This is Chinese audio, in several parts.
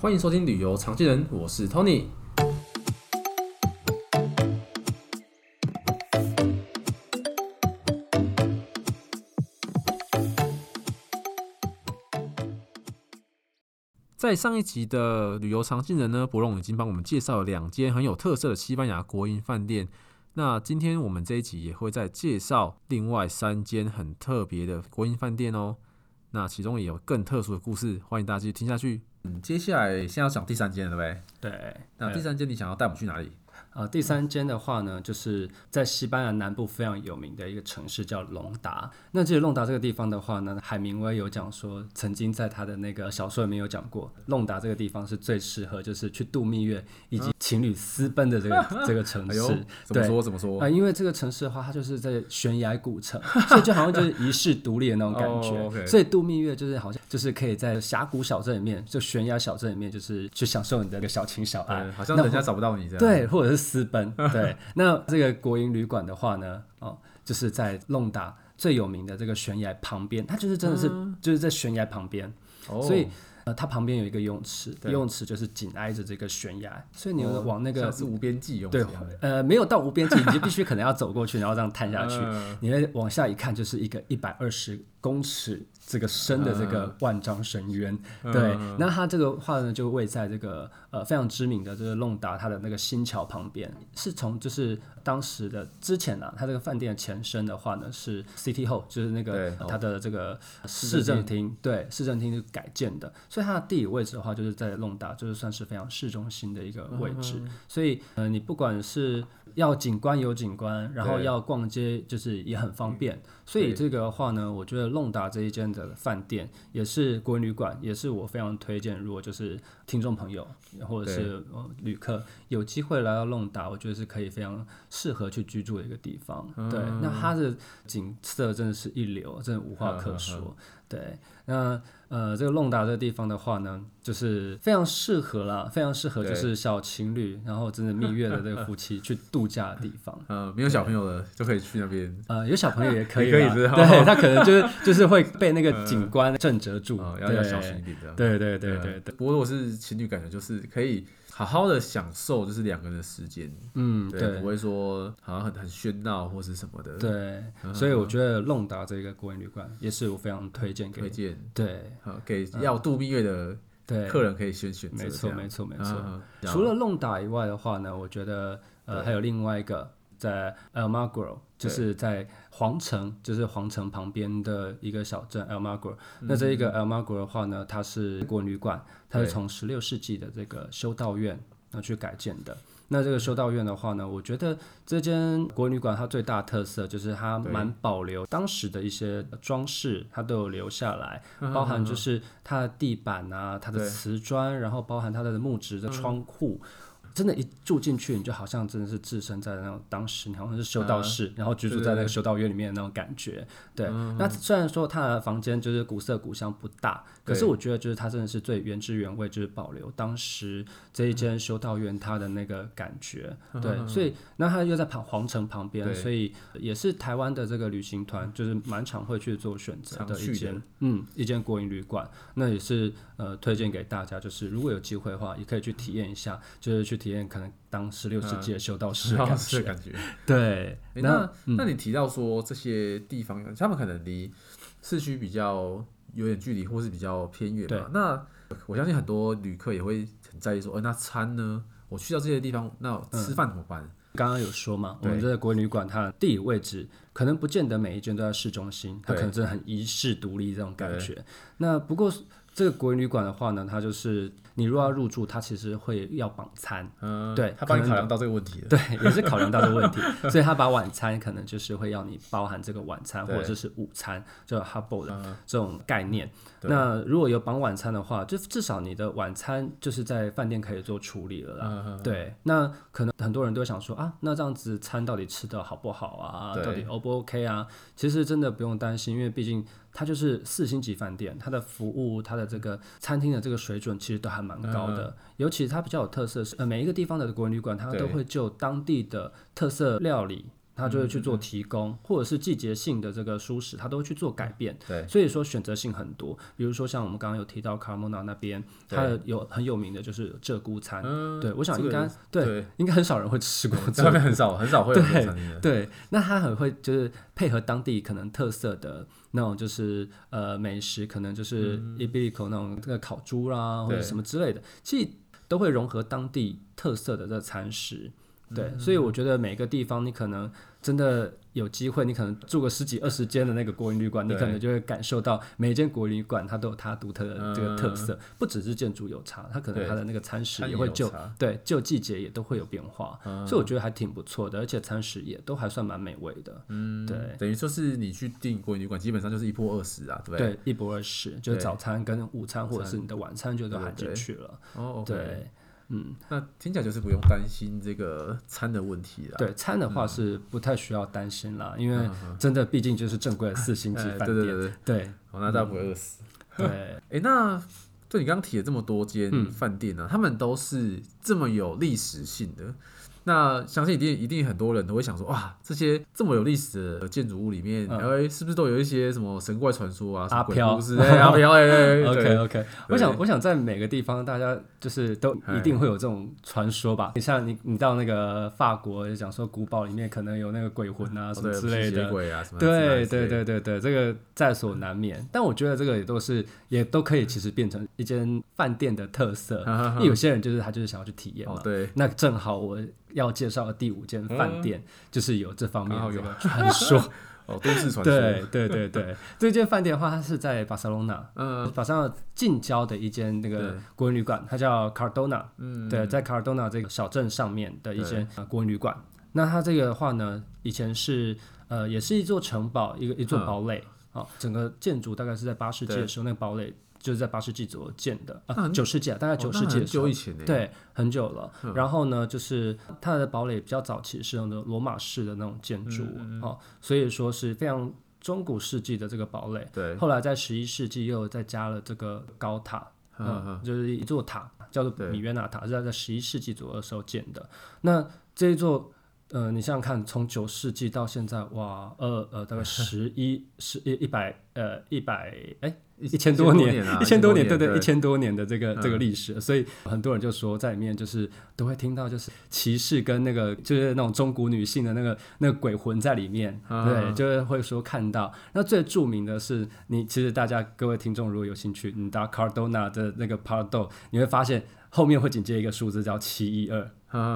欢迎收听旅游常见人，我是 Tony。在上一集的旅游常见人呢，伯龙已经帮我们介绍了两间很有特色的西班牙国营饭店。那今天我们这一集也会再介绍另外三间很特别的国营饭店哦。那其中也有更特殊的故事，欢迎大家继续听下去。嗯，接下来先要讲第三间了，对不对？对。那第三间你想要带我们去哪里？呃，第三间的话呢，就是在西班牙南部非常有名的一个城市叫隆达。那其实隆达这个地方的话呢，海明威有讲说，曾经在他的那个小说里面有讲过，隆达这个地方是最适合就是去度蜜月以及情侣私奔的这个、嗯、这个城市。哎、怎么说？怎么说？啊、呃，因为这个城市的话，它就是在悬崖古城，所以就好像就是遗世独立的那种感觉。哦 okay、所以度蜜月就是好像就是可以在峡谷小镇里面，就悬崖小镇里面，就是去享受你的一个小情小爱，好像人家找不到你这样。对，或者是。私奔，对，那这个国营旅馆的话呢，哦，就是在弄达最有名的这个悬崖旁边，它就是真的是、嗯、就是在悬崖旁边，哦、所以呃，它旁边有一个游泳池，游泳池就是紧挨着这个悬崖，所以你往那个、哦、是无边际泳池，对，呃，没有到无边际，你就必须可能要走过去，然后这样探下去，嗯、你会往下一看，就是一个一百二十公尺。这个深的这个万丈深渊，嗯、对，那它这个话呢，就位在这个呃非常知名的这个弄达它的那个新桥旁边，是从就是当时的之前啊，它这个饭店的前身的话呢是 City Hall，就是那个它的这个市政厅，对，市政厅是改建的，所以它的地理位置的话，就是在弄达，就是算是非常市中心的一个位置，嗯、所以呃，你不管是要景观有景观，然后要逛街就是也很方便。所以这个的话呢，我觉得弄达这一间的饭店也是国营旅馆，也是我非常推荐。如果就是听众朋友或者是旅客有机会来到弄达，我觉得是可以非常适合去居住的一个地方。对，那它的景色真的是一流，真的无话可说。对，那。呃，这个弄达这个地方的话呢，就是非常适合啦，非常适合就是小情侣，然后真的蜜月的这个夫妻去度假的地方。呃，没有小朋友的就可以去那边。呃，有小朋友也可以，可以是对，他可能就是就是会被那个 景观震慑住，要要小心一点的。对对对对对。不过如果是情侣，感觉就是可以。好好的享受就是两个人的时间，嗯，对，不会说好像很很喧闹或是什么的，对，所以我觉得弄达这个国营旅馆也是我非常推荐给推荐，对，好给要度蜜月的对。客人可以先选择，没错没错没错。除了弄达以外的话呢，我觉得呃还有另外一个在 Elmagro，就是在皇城，就是皇城旁边的一个小镇 Elmagro。那这一个 Elmagro 的话呢，它是国旅馆。它是从十六世纪的这个修道院那去改建的。那这个修道院的话呢，我觉得这间国旅馆它最大特色就是它蛮保留当时的一些装饰，它都有留下来，包含就是它的地板啊，它的瓷砖，然后包含它的木质的窗户。真的，一住进去，你就好像真的是置身在那种当时，你好像是修道士，然后居住在那个修道院里面的那种感觉。对，那虽然说他的房间就是古色古香不大，可是我觉得就是它真的是最原汁原味，就是保留当时这一间修道院它的那个感觉。对，所以那它又在旁皇城旁边，所以也是台湾的这个旅行团就是蛮常会去做选择的一间，嗯，一间国营旅馆。那也是呃推荐给大家，就是如果有机会的话，也可以去体验一下，就是去。体验可能当十六世纪的修道 士感觉，感觉对。那那你提到说这些地方，他们可能离市区比较有点距离，或是比较偏远嘛？那我相信很多旅客也会很在意说，呃，那餐呢？我去到这些地方，那吃饭怎么办？刚刚有说嘛，我们这个国营旅馆它的地理位置可能不见得每一间都在市中心，它可能真的很遗世独立这种感觉。那不过。这个国营旅馆的话呢，它就是你如果要入住，它其实会要绑餐，嗯，对，他帮你考量到这个问题，对，也是考量到这个问题，所以他把晚餐可能就是会要你包含这个晚餐或者是午餐，就 Hubble 的这种概念。那如果有绑晚餐的话，就至少你的晚餐就是在饭店可以做处理了啦。对，那可能很多人都想说啊，那这样子餐到底吃的好不好啊？到底 O 不 OK 啊？其实真的不用担心，因为毕竟。它就是四星级饭店，它的服务、它的这个餐厅的这个水准其实都还蛮高的。嗯、尤其它比较有特色是，呃，每一个地方的国营旅馆，它都会就当地的特色料理。他就会去做提供，嗯、或者是季节性的这个蔬食，他都会去做改变。对，所以说选择性很多。比如说像我们刚刚有提到卡莫纳那边，它的有很有名的就是鹧鸪餐。嗯、对，我想应该、这个、对，对应该很少人会吃过。这边很少很少会有对对，那他很会就是配合当地可能特色的那种就是呃美食，可能就是伊比利口那种这个烤猪啦，或者什么之类的，其实都会融合当地特色的这个餐食。对，嗯、所以我觉得每个地方你可能真的有机会，你可能住个十几二十间的那个国营旅馆，你可能就会感受到每一间国营旅馆它都有它独特的这个特色，嗯、不只是建筑有差，它可能它的那个餐食也会就对就季节也都会有变化，嗯、所以我觉得还挺不错的，而且餐食也都还算蛮美味的。嗯，对，等于说是你去订国营旅馆，基本上就是一波二十啊，对对，一波二十，就是早餐跟午餐或者是你的晚餐就都含进去了。哦，对。嗯，那听起来就是不用担心这个餐的问题了。对，餐的话是不太需要担心啦，嗯、因为真的毕竟就是正规的四星级饭店。对对对对，对哦，那大家不会饿死。对，哎、欸，那对你刚刚提了这么多间饭店呢、他们都是这么有历史性的。那相信一定一定很多人都会想说，哇，这些这么有历史的建筑物里面，哎，是不是都有一些什么神怪传说啊？阿飘，阿飘，哎，OK OK。我想，我想在每个地方，大家就是都一定会有这种传说吧。你像你，你到那个法国，讲说古堡里面可能有那个鬼魂啊什么之类的，对对对对对，这个在所难免。但我觉得这个也都是也都可以，其实变成一间饭店的特色。因为有些人就是他就是想要去体验嘛。对，那正好我。要介绍的第五间饭店，就是有这方面的这个传说。哦，都市传说。对对对对，这间饭店的话，它是在巴塞罗那，嗯，巴塞罗那近郊的一间那个国营旅馆，它叫 Cardona，嗯，对，在 Cardona 这个小镇上面的一间国营旅馆。那它这个的话呢，以前是呃，也是一座城堡，一个一座堡垒，好，整个建筑大概是在八世纪的时候，那个堡垒。就是在八世纪左右建的啊，九世纪啊，大概九世纪的时候，对，很久了。然后呢，就是它的堡垒比较早期是用的罗马式的那种建筑，哦，所以说是非常中古世纪的这个堡垒。对，后来在十一世纪又再加了这个高塔，嗯，就是一座塔叫做米约纳塔，是在在十一世纪左右的时候建的。那这一座，呃，你想想看，从九世纪到现在，哇，呃呃，大概十 一十一一百呃一百哎。一千多年，一千多年，对对，一千多年的这个这个历史，所以很多人就说在里面就是都会听到，就是骑士跟那个就是那种中古女性的那个那个鬼魂在里面，对，就是会说看到。那最著名的是，你其实大家各位听众如果有兴趣，你打 Cardona 的那个 Pardo，你会发现后面会紧接一个数字叫七一二，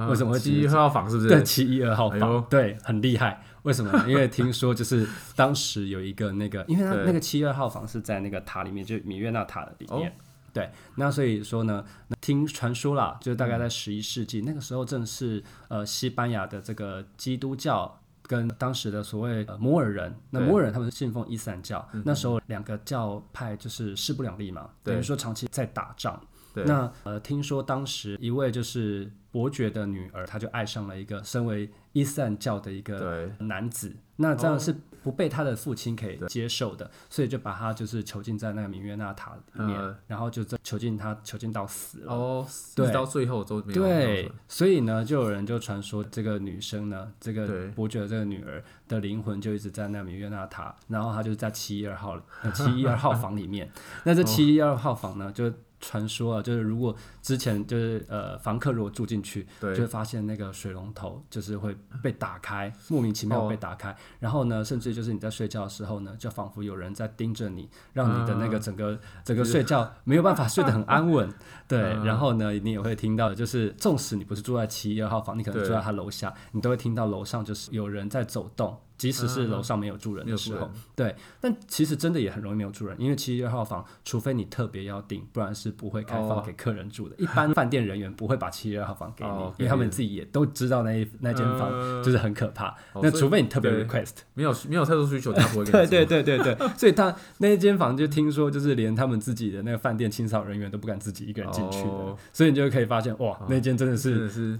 为什么会七一二号房是不是？对，七一二号房，对，很厉害。为什么？因为听说就是当时有一个那个，因为他那个七二号房是在那个塔里面，就米月纳塔的里面。哦、对，那所以说呢，听传说啦，就是大概在十一世纪、嗯、那个时候，正是呃西班牙的这个基督教跟当时的所谓、呃、摩尔人，那摩尔人他们信奉伊斯兰教，对那时候两个教派就是势不两立嘛，等于说长期在打仗。对那呃，听说当时一位就是伯爵的女儿，她就爱上了一个身为伊斯兰教的一个男子，那这样是不被他的父亲可以接受的，哦、所以就把他就是囚禁在那个米约纳塔里面，嗯、然后就囚禁他，囚禁到死了。哦，对，到最后都没有。对，所以呢，就有人就传说这个女生呢，这个伯爵的这个女儿的灵魂就一直在那米约纳塔，然后她就在七一二号 七一二号房里面。那这七一二号房呢，就。传说啊，就是如果之前就是呃，房客如果住进去，对就会发现那个水龙头就是会被打开，莫名其妙被打开。哦、然后呢，甚至就是你在睡觉的时候呢，就仿佛有人在盯着你，让你的那个整个、嗯、整个睡觉没有办法睡得很安稳。对，嗯、然后呢，你也会听到，就是纵使你不是住在七一二号房，你可能住在他楼下，你都会听到楼上就是有人在走动。即使是楼上没有住人的时候，对，但其实真的也很容易没有住人，因为七一二号房，除非你特别要订，不然是不会开放给客人住的。一般饭店人员不会把七一二号房给你，因为他们自己也都知道那一那间房就是很可怕。那除非你特别 request，没有没有太多需求，他不会。对对对对对，所以他那一间房就听说就是连他们自己的那个饭店清扫人员都不敢自己一个人进去的，所以你就可以发现哇，那间真的是。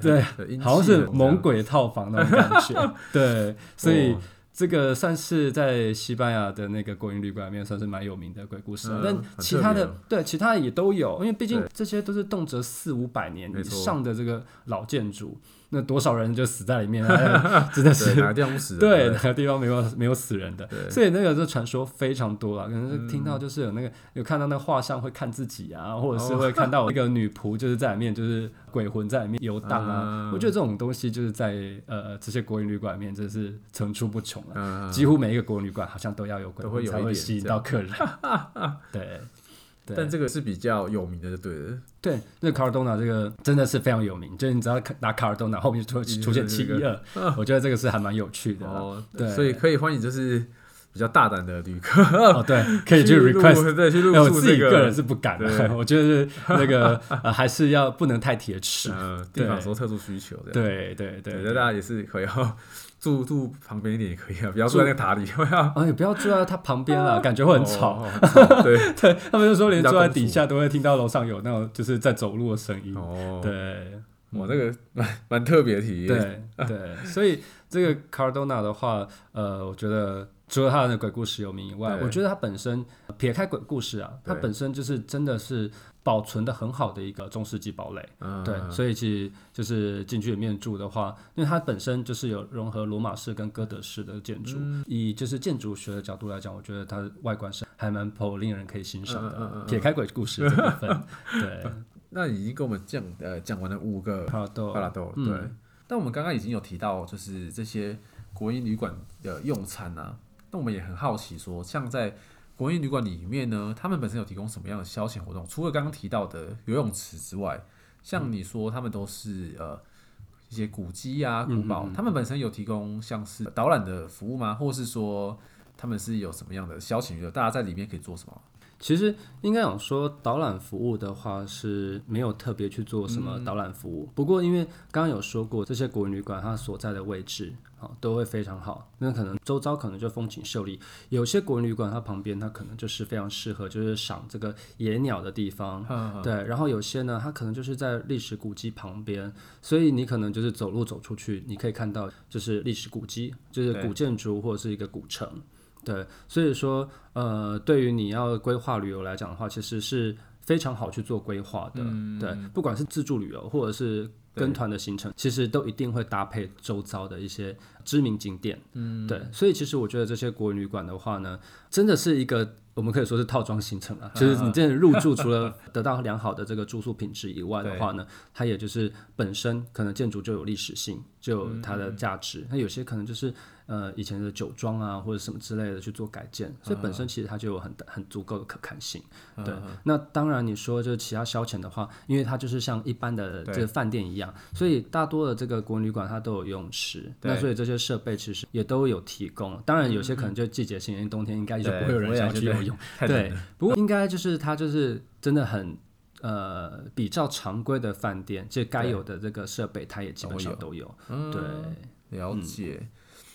对，好像是猛鬼套房那种感觉。对，所以这个算是在西班牙的那个国营旅馆里面算是蛮有名的鬼故事，但其他的对其他的也都有，因为毕竟这些都是动辄四五百年以上的这个老建筑。那多少人就死在里面啊？真的是哪个地方不死？对，哪个地方没有没有死人的？所以那个这传说非常多啊，可能是听到就是有那个有看到那个画像会看自己啊，或者是会看到 那个女仆就是在里面就是鬼魂在里面游荡啊。我觉得这种东西就是在呃这些国营旅馆里面真是层出不穷了，几乎每一个国营旅馆好像都要有鬼魂才会吸引到客人。对。但这个是比较有名的，就对了。对，那卡尔多纳这个真的是非常有名，就是你只要拿卡尔多纳后面就会出现七一二，我觉得这个是还蛮有趣的。哦，对，所以可以欢迎就是比较大胆的旅客，哦，对，可以去 request，对，去入住。我自己个人是不敢的，我觉得是那个还是要不能太铁齿，地方说特殊需求的。对对对，那大家也是可以。住住旁边一点也可以啊，不要住在那个塔里，不要。哎，不要住在它旁边了，感觉会很吵。对对，他们就说连住在底下都会听到楼上有那种就是在走路的声音。哦，对，我，这个蛮蛮特别的体验。对对，所以这个 Cardona 的话，呃，我觉得除了他的鬼故事有名以外，我觉得他本身撇开鬼故事啊，他本身就是真的是。保存的很好的一个中世纪堡垒，嗯、对，所以其实就是进去里面住的话，因为它本身就是有融合罗马式跟哥德式的建筑，嗯、以就是建筑学的角度来讲，我觉得它的外观是还蛮颇令人可以欣赏的。撇开鬼故事这部分，对，那已经跟我们讲呃讲完了五个帕拉多，帕拉多，对。嗯、但我们刚刚已经有提到，就是这些国营旅馆的用餐啊，那我们也很好奇说，像在。国营旅馆里面呢，他们本身有提供什么样的消遣活动？除了刚刚提到的游泳池之外，像你说他们都是呃一些古迹啊、古堡，他们本身有提供像是导览的服务吗？或是说他们是有什么样的消遣娱乐？大家在里面可以做什么？其实应该讲说，导览服务的话是没有特别去做什么导览服务。嗯、不过因为刚刚有说过，这些国营旅馆它所在的位置啊都会非常好，那可能周遭可能就风景秀丽。有些国营旅馆它旁边它可能就是非常适合就是赏这个野鸟的地方，对。然后有些呢，它可能就是在历史古迹旁边，所以你可能就是走路走出去，你可以看到就是历史古迹，就是古建筑或者是一个古城。对，所以说，呃，对于你要规划旅游来讲的话，其实是非常好去做规划的。嗯、对，不管是自助旅游或者是跟团的行程，其实都一定会搭配周遭的一些知名景点。嗯，对，所以其实我觉得这些国营旅馆的话呢，真的是一个。我们可以说是套装行程啊，就是你这入住 除了得到良好的这个住宿品质以外的话呢，它也就是本身可能建筑就有历史性，就有它的价值。那有些可能就是呃以前的酒庄啊或者什么之类的去做改建，所以本身其实它就有很很足够的可看性。对，那当然你说就是其他消遣的话，因为它就是像一般的这个饭店一样，所以大多的这个国旅馆它都有游泳池，那所以这些设备其实也都有提供。当然有些可能就季节性，因为冬天应该就不会有人想去游。泳对，不过应该就是它就是真的很呃，比较常规的饭店，这该有的这个设备，它也基本上都有。对，了解。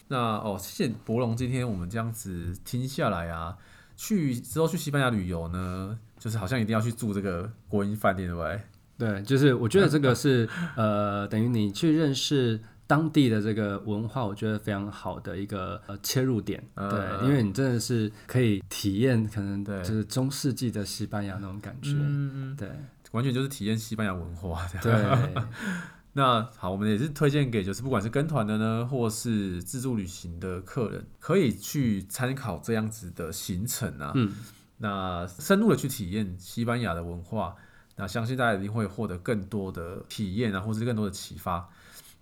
那哦，谢谢博龙，今天我们这样子听下来啊，去之后去西班牙旅游呢，就是好像一定要去住这个国营饭店，对不对？对，就是我觉得这个是呃，等于你去认识。当地的这个文化，我觉得非常好的一个呃切入点，对，因为你真的是可以体验，可能就是中世纪的西班牙那种感觉，嗯对，完全就是体验西班牙文化。对，那好，我们也是推荐给就是不管是跟团的呢，或是自助旅行的客人，可以去参考这样子的行程啊，嗯，那深入的去体验西班牙的文化，那相信大家一定会获得更多的体验啊，或是更多的启发。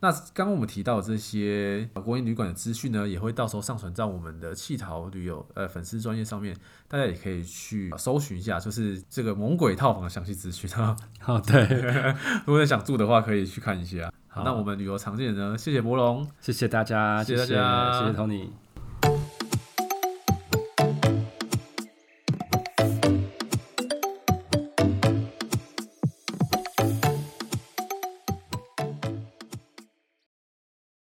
那刚刚我们提到的这些国营旅馆的资讯呢，也会到时候上传在我们的气淘旅游呃粉丝专业上面，大家也可以去搜寻一下，就是这个猛鬼套房的详细资讯啊。好，对，如果想住的话，可以去看一下。好，那我们旅游常见人呢，谢谢博龙，谢谢大家，谢谢大家，谢谢 Tony。